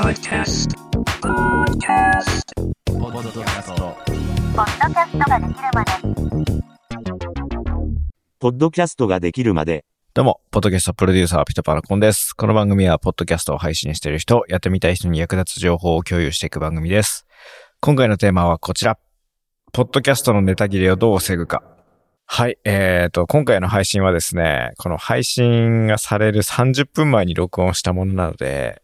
Podcast. Podcast. ポッドキャスト。ポッドキャストができるまでポッドキャストができるまで、どうも、ポッドキャストプロデューサー、ピトパラコンです。この番組は、ポッドキャストを配信している人、やってみたい人に役立つ情報を共有していく番組です。今回のテーマはこちら。ポッドキャストのネタ切れをどう防ぐか。はい。えーと、今回の配信はですね、この配信がされる30分前に録音したものなので、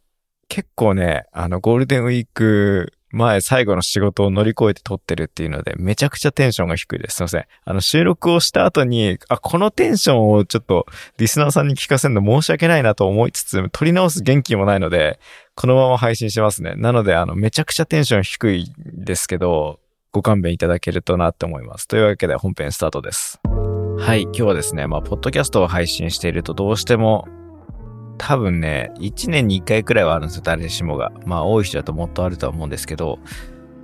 結構ね、あの、ゴールデンウィーク前最後の仕事を乗り越えて撮ってるっていうので、めちゃくちゃテンションが低いです。すいません。あの、収録をした後に、あ、このテンションをちょっとリスナーさんに聞かせるの申し訳ないなと思いつつ、撮り直す元気もないので、このまま配信しますね。なので、あの、めちゃくちゃテンション低いですけど、ご勘弁いただけるとなって思います。というわけで本編スタートです。はい、今日はですね、まあ、ポッドキャストを配信しているとどうしても、多分ね、1年に1回くらいはあるんですよ、誰しもが。まあ、多い人だともっとあるとは思うんですけど、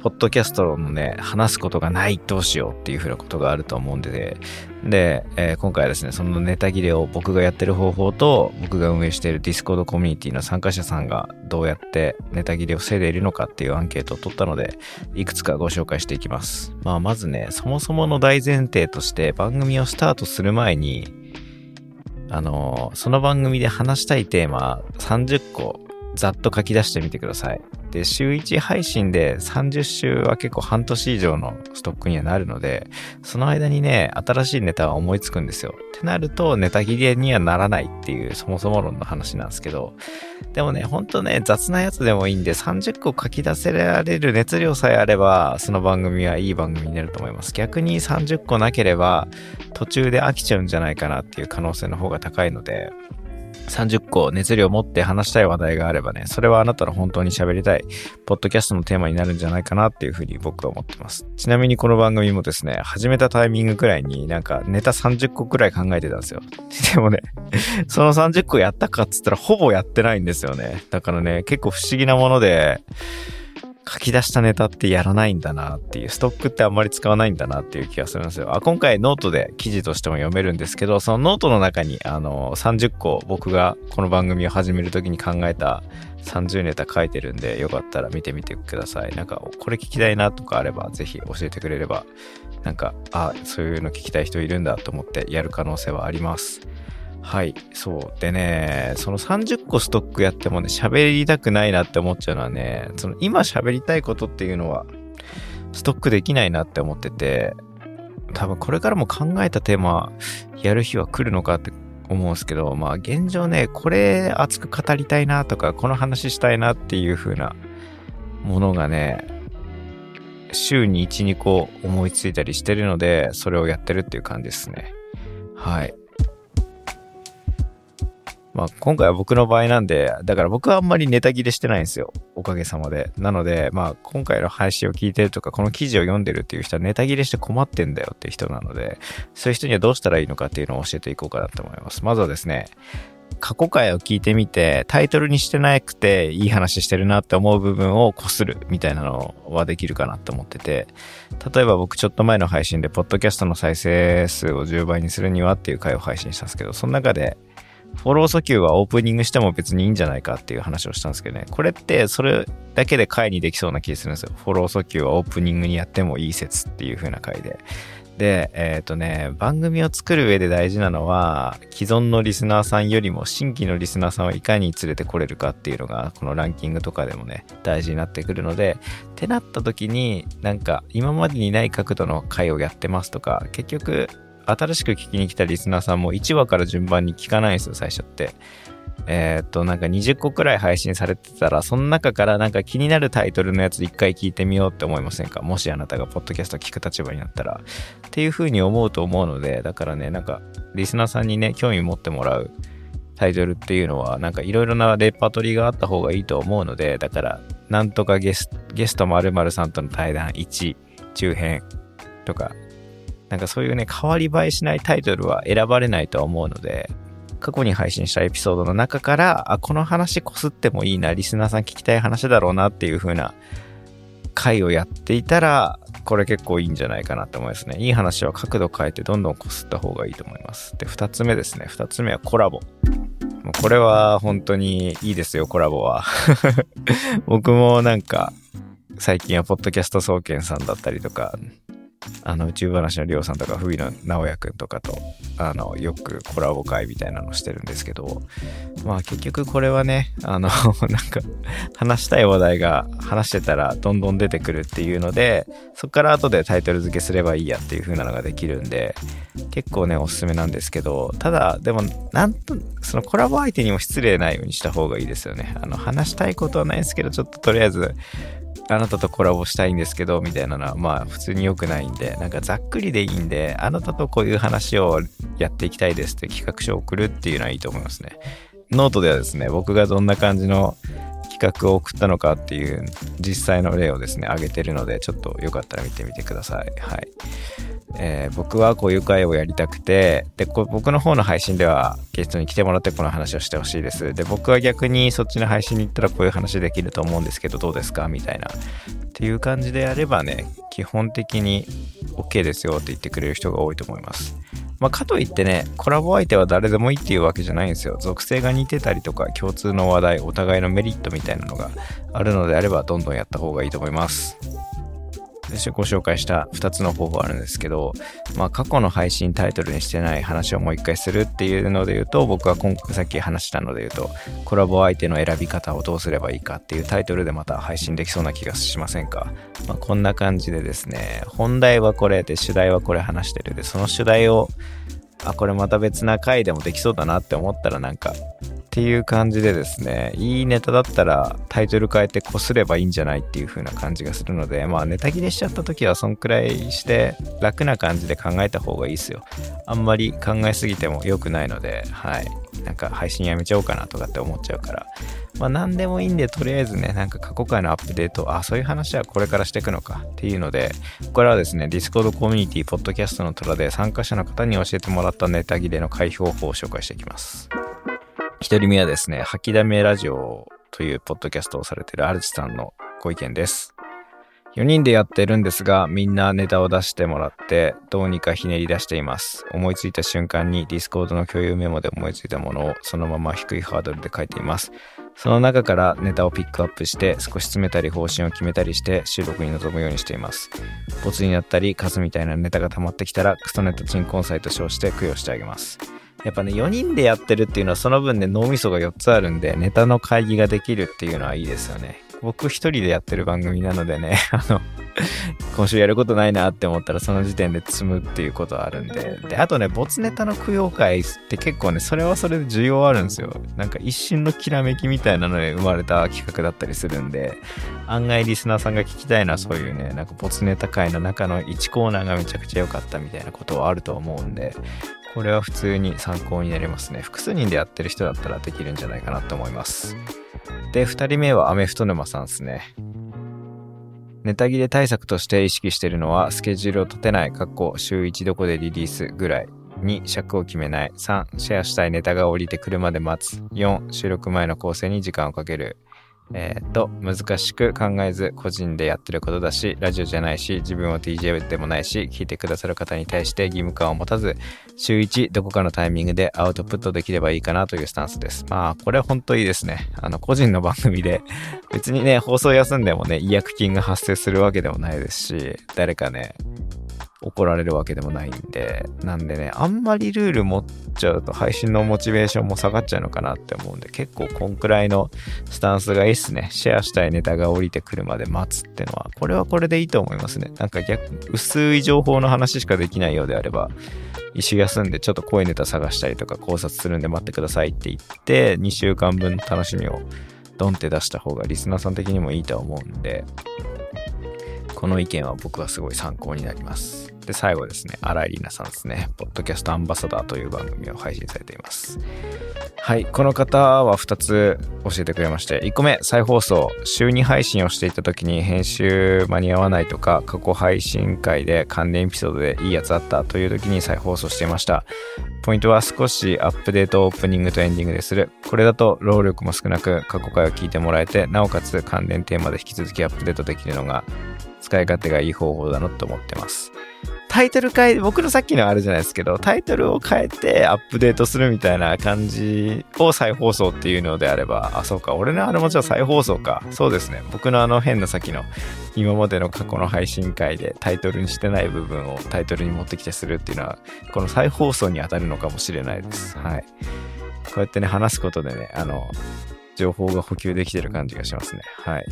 ポッドキャストのね、話すことがない、どうしようっていうふうなことがあると思うんで、で、えー今回はですね、そのネタ切れを僕がやってる方法と、僕が運営している Discord コミュニティの参加者さんがどうやってネタ切れを防いでいるのかっていうアンケートを取ったので、いくつかご紹介していきます。まあ、まずね、そもそもの大前提として番組をスタートする前に、あのその番組で話したいテーマ30個ざっと書き出してみてください。で、週1配信で30週は結構半年以上のストックにはなるので、その間にね、新しいネタは思いつくんですよ。ってなると、ネタ切れにはならないっていう、そもそも論の話なんですけど、でもね、ほんとね、雑なやつでもいいんで、30個書き出せられる熱量さえあれば、その番組はいい番組になると思います。逆に30個なければ、途中で飽きちゃうんじゃないかなっていう可能性の方が高いので、30個熱量を持って話したい話題があればね、それはあなたの本当に喋りたい、ポッドキャストのテーマになるんじゃないかなっていうふうに僕は思ってます。ちなみにこの番組もですね、始めたタイミングくらいになんかネタ30個くらい考えてたんですよ。でもね、その30個やったかっつったらほぼやってないんですよね。だからね、結構不思議なもので、書き出したネタってやらないんだなっていう、ストックってあんまり使わないんだなっていう気がするんですよ。あ今回ノートで記事としても読めるんですけど、そのノートの中に、あの、30個僕がこの番組を始めるときに考えた30ネタ書いてるんで、よかったら見てみてください。なんか、これ聞きたいなとかあれば、ぜひ教えてくれれば、なんか、あ、そういうの聞きたい人いるんだと思ってやる可能性はあります。はい、そう。でね、その30個ストックやってもね、喋りたくないなって思っちゃうのはね、その今喋りたいことっていうのは、ストックできないなって思ってて、多分これからも考えたテーマやる日は来るのかって思うんですけど、まあ現状ね、これ熱く語りたいなとか、この話したいなっていう風なものがね、週に1、2個思いついたりしてるので、それをやってるっていう感じですね。はい。まあ、今回は僕の場合なんで、だから僕はあんまりネタ切れしてないんですよ。おかげさまで。なので、まあ、今回の配信を聞いてるとか、この記事を読んでるっていう人はネタ切れして困ってんだよっていう人なので、そういう人にはどうしたらいいのかっていうのを教えていこうかなと思います。まずはですね、過去回を聞いてみて、タイトルにしてなくていい話してるなって思う部分をこするみたいなのはできるかなと思ってて、例えば僕ちょっと前の配信で、ポッドキャストの再生数を10倍にするにはっていう回を配信したんですけど、その中で、フォロー訴求はオープニングしても別にいいんじゃないかっていう話をしたんですけどね。これってそれだけで回にできそうな気がするんですよ。フォロー訴求はオープニングにやってもいい説っていう風な回で。で、えっ、とね、番組を作る上で大事なのは、既存のリスナーさんよりも新規のリスナーさんをいかに連れてこれるかっていうのが、このランキングとかでもね、大事になってくるので、ってなった時に、なんか今までにない角度の回をやってますとか、結局、新しく聞きに来たリスナーさんも1話から順番に聞かないんですよ、最初って。えーっと、なんか20個くらい配信されてたら、その中からなんか気になるタイトルのやつ一回聞いてみようって思いませんか？もしあなたがポッドキャスト聞く立場になったら。っていう風に思うと思うので、だからね、なんか、リスナーさんにね、興味持ってもらうタイトルっていうのは、なんかいろいろなレパートリーがあった方がいいと思うので、だから、なんとかゲスゲスト〇〇さんとの対談1、中編とか、なんかそういうね、変わり映えしないタイトルは選ばれないとは思うので、過去に配信したエピソードの中から、あ、この話こすってもいいな、リスナーさん聞きたい話だろうなっていう風な回をやっていたら、これ結構いいんじゃないかなと思いますね。いい話は角度変えてどんどんこすった方がいいと思います。で、二つ目ですね。二つ目はコラボ。もうこれは本当にいいですよ、コラボは。僕もなんか、最近はポッドキャスト総研さんだったりとか、あの宇宙話のりょうさんとか、ふびの直哉くんとかと、あの、よくコラボ会みたいなのしてるんですけど、まあ結局これはね、あの、なんか、話したい話題が話してたらどんどん出てくるっていうので、そこから後でタイトル付けすればいいやっていう風なのができるんで、結構ね、おすすめなんですけど、ただ、でも、なんと、そのコラボ相手にも失礼ないようにした方がいいですよね。あの、話したいことはないですけど、ちょっととりあえず、あなたとコラボしたいんですけど、みたいなのは、まあ、普通に良くないんで、なんかざっくりでいいんで、あなたとこういう話をやっていきたいですって企画書を送るっていうのはいいと思いますね。ノートではですね、僕がどんな感じの企画を送ったのかっていう実際の例をですね、挙げてるので、ちょっとよかったら見てみてください。はい。えー僕はこういう会をやりたくて、で、僕の方の配信ではゲストに来てもらってこの話をしてほしいです。で、僕は逆にそっちの配信に行ったらこういう話できると思うんですけど、どうですか？みたいな。っていう感じでやればね、基本的に OK ですよって言ってくれる人が多いと思います。まあ、かといってね、コラボ相手は誰でもいいっていうわけじゃないんですよ。属性が似てたりとか、共通の話題、お互いのメリットみたいなのがあるのであれば、どんどんやった方がいいと思います。でご紹介した2つの方法あるんですけど、まあ、過去の配信タイトルにしてない話をもう一回するっていうので言うと、僕は今回さっき話したので言うと、コラボ相手の選び方をどうすればいいかっていうタイトルでまた配信できそうな気がしませんか？まあ、こんな感じでですね、本題はこれで、主題はこれ話してるで、その主題を、あ、これまた別な回でもできそうだなって思ったらなんか、っていう感じでですね、いいネタだったらタイトル変えてこすればいいんじゃないっていう風な感じがするので、まあネタ切れしちゃった時はそんくらいして楽な感じで考えた方がいいですよ。あんまり考えすぎても良くないので、はい。なんか配信やめちゃおうかなとかって思っちゃうから。まあ何でもいいんで、とりあえずね、なんか過去回のアップデート、あ、そういう話はこれからしていくのかっていうので、これはですね、Discord コミュニティ、ポッドキャストの虎で参加者の方に教えてもらったネタ切れの回避方法を紹介していきます。一人目はですね、吐きだめラジオというポッドキャストをされているアルチさんのご意見です。4人でやってるんですが、みんなネタを出してもらって、どうにかひねり出しています。思いついた瞬間に Discord の共有メモで思いついたものをそのまま低いハードルで書いています。その中からネタをピックアップして、少し詰めたり方針を決めたりして収録に臨むようにしています。ボツになったり、カスみたいなネタが溜まってきたら、クソネタ鎮魂祭と称して供養してあげます。やっぱね、4人でやってるっていうのはその分ね、脳みそが4つあるんで、ネタの会議ができるっていうのはいいですよね。僕一人でやってる番組なのでね、あの、今週やることないなって思ったらその時点で積むっていうことはあるんで。で、あとね、没ネタの供養会って結構ね、それはそれで需要あるんですよ。なんか一瞬のきらめきみたいなので生まれた企画だったりするんで、案外リスナーさんが聞きたいのはそういうね、なんか没ネタ会の中の1コーナーがめちゃくちゃ良かったみたいなことはあると思うんで、これは普通に参考になりますね。複数人でやってる人だったらできるんじゃないかなと思います。で、2人目はアメフト沼さんですね。ネタ切れ対策として意識してるのは、スケジュールを立てない、かっこ週1どこでリリースぐらい。2、尺を決めない。3、シェアしたいネタが降りてくるまで待つ。4、収録前の構成に時間をかける。えーっと、難しく考えず個人でやってることだし、ラジオじゃないし、自分は DJ でもないし、聞いてくださる方に対して義務感を持たず、週1どこかのタイミングでアウトプットできればいいかなというスタンスです。まあ、これは本当いいですね。あの、個人の番組で、別にね、放送休んでもね、違約金が発生するわけでもないですし、誰かね、怒られるわけでもないんで、なんでね、あんまりルール持っちゃうと配信のモチベーションも下がっちゃうのかなって思うんで、結構こんくらいのスタンスがいいっすね。シェアしたいネタが降りてくるまで待つってのは、これはこれでいいと思いますね。なんか逆、薄い情報の話しかできないようであれば、一週休んでちょっと濃いネタ探したりとか考察するんで待ってくださいって言って、2週間分楽しみをドンって出した方がリスナーさん的にもいいと思うんで、この意見は僕はすごい参考になります。で、最後ですね、荒井里奈さんですね。ポッドキャストアンバサダーという番組を配信されています。はい、この方は2つ教えてくれまして、1個目、再放送。週2配信をしていた時に編集間に合わないとか、過去配信会で関連エピソードでいいやつあったという時に再放送していました。ポイントは少しアップデートオープニングとエンディングでする。これだと労力も少なく過去回を聞いてもらえて、なおかつ関連テーマで引き続きアップデートできるのが使い勝手がいい方法だなと思ってます。タイトル変え、僕のさっきのあるじゃないですけど、タイトルを変えてアップデートするみたいな感じを再放送っていうのであれば、あ、そうか、俺のあれもじゃあ再放送か。そうですね。僕のあの変な先の今までの過去の配信会でタイトルにしてない部分をタイトルに持ってきてするっていうのは、この再放送に当たるのかもしれないです。はい。こうやってね、話すことでね、あの、情報が補給できてる感じがしますね。はい。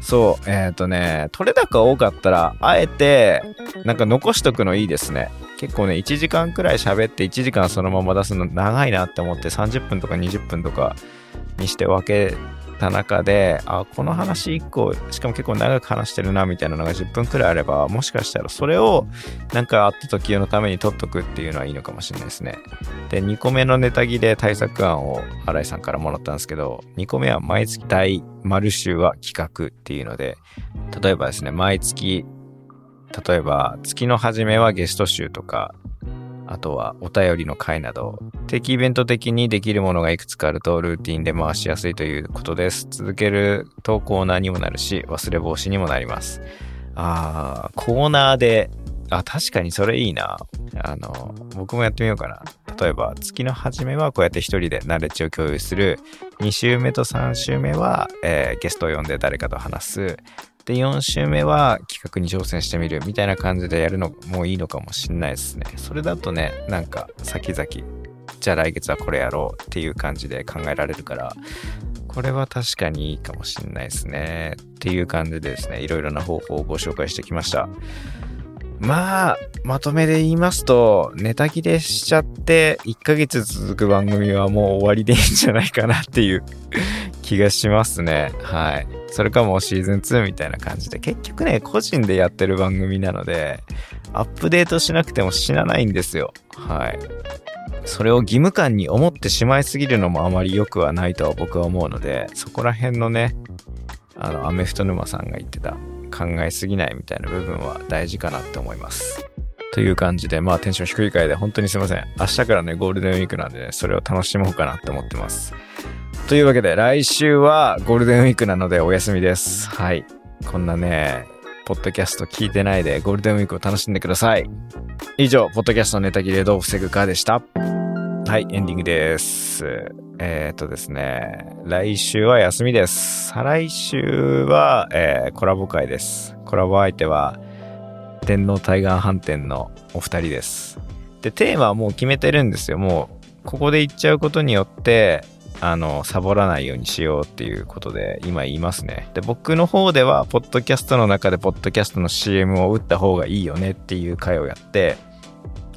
そう、えっ、とね、取れ高多かったら、あえて、なんか残しとくのいいですね。結構ね、1時間くらい喋って1時間そのまま出すの長いなって思って30分とか20分とかにして分けた中で、あ、この話1個、しかも結構長く話してるなみたいなのが10分くらいあれば、もしかしたらそれをなんかあった時のために取っとくっていうのはいいのかもしれないですね。で、2個目のネタ切れ対策案を新井さんからもらったんですけど、2個目は毎月大丸週は企画っていうので、例えばですね、毎月、例えば月の初めはゲスト集とか、あとはお便りの回など、定期イベント的にできるものがいくつかあるとルーティンで回しやすいということです。続けるとコーナーにもなるし、忘れ防止にもなります。あー、コーナーで、あ、確かにそれいいな。あの、僕もやってみようかな。例えば、月の初めはこうやって一人でナレッジを共有する。2週目と3週目は、えーゲストを呼んで誰かと話す。で、4週目は企画に挑戦してみるみたいな感じでやるのもいいのかもしんないですね。それだとね、なんか先々、じゃあ来月はこれやろうっていう感じで考えられるから、これは確かにいいかもしんないですね。っていう感じでですね、いろいろな方法をご紹介してきました。まあ、まとめで言いますと、ネタ切れしちゃって、1ヶ月続く番組はもう終わりでいいんじゃないかなっていう気がしますね。はい。それかもシーズン2みたいな感じで、結局ね、個人でやってる番組なので、アップデートしなくても死なないんですよ。はい。それを義務感に思ってしまいすぎるのもあまり良くはないとは僕は思うので、そこら辺のね、あの、アメフト沼さんが言ってた、考えすぎないみたいな部分は大事かなって思います。という感じで、まあテンション低い回で本当にすいません。明日からね、ゴールデンウィークなんでね、それを楽しもうかなって思ってます。というわけで、来週はゴールデンウィークなのでお休みです。はい。こんなね、ポッドキャスト聞いてないでゴールデンウィークを楽しんでください。以上、ポッドキャストのネタ切れどう防ぐかでした。はい、エンディングです。えー、っとですね、来週は休みです。再来週は、えーコラボ会です。コラボ相手は、天皇対岸飯店のお二人です。で、テーマはもう決めてるんですよ。もう、ここで言っちゃうことによって、あの、サボらないようにしようっていうことで、今言いますね。で、僕の方では、ポッドキャストの中で、ポッドキャストの CM を打った方がいいよねっていう回をやって、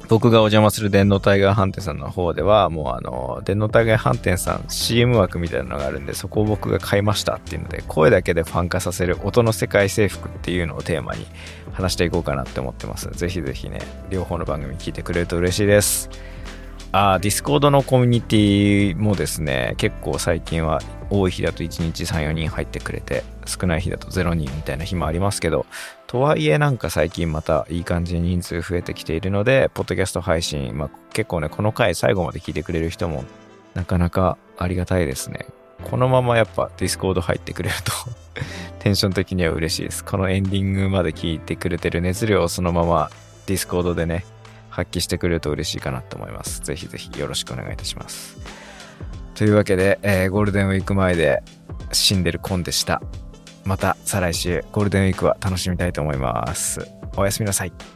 僕がお邪魔する電脳タイガー飯店さんの方では、もうあの、電脳タイガー飯店さん CM 枠みたいなのがあるんで、そこを僕が買いましたっていうので、声だけでファン化させる音の世界征服っていうのをテーマに話していこうかなって思ってます。ぜひぜひね、両方の番組聞いてくれると嬉しいです。あ、ディスコードのコミュニティもですね、結構最近は多い日だと1日3、4人入ってくれて、少ない日だと0人みたいな日もありますけど、とはいえなんか最近またいい感じに人数増えてきているので、ポッドキャスト配信、まあ、結構ね、この回最後まで聞いてくれる人もなかなかありがたいですね。このままやっぱディスコード入ってくれると テンション的には嬉しいです。このエンディングまで聞いてくれてる熱量をそのままディスコードでね、発揮してくれると嬉しいかなと思います。ぜひぜひよろしくお願いいたします。というわけで、えーゴールデンウィーク前で死んでるコンでした。また再来週ゴールデンウィークは楽しみたいと思います。おやすみなさい。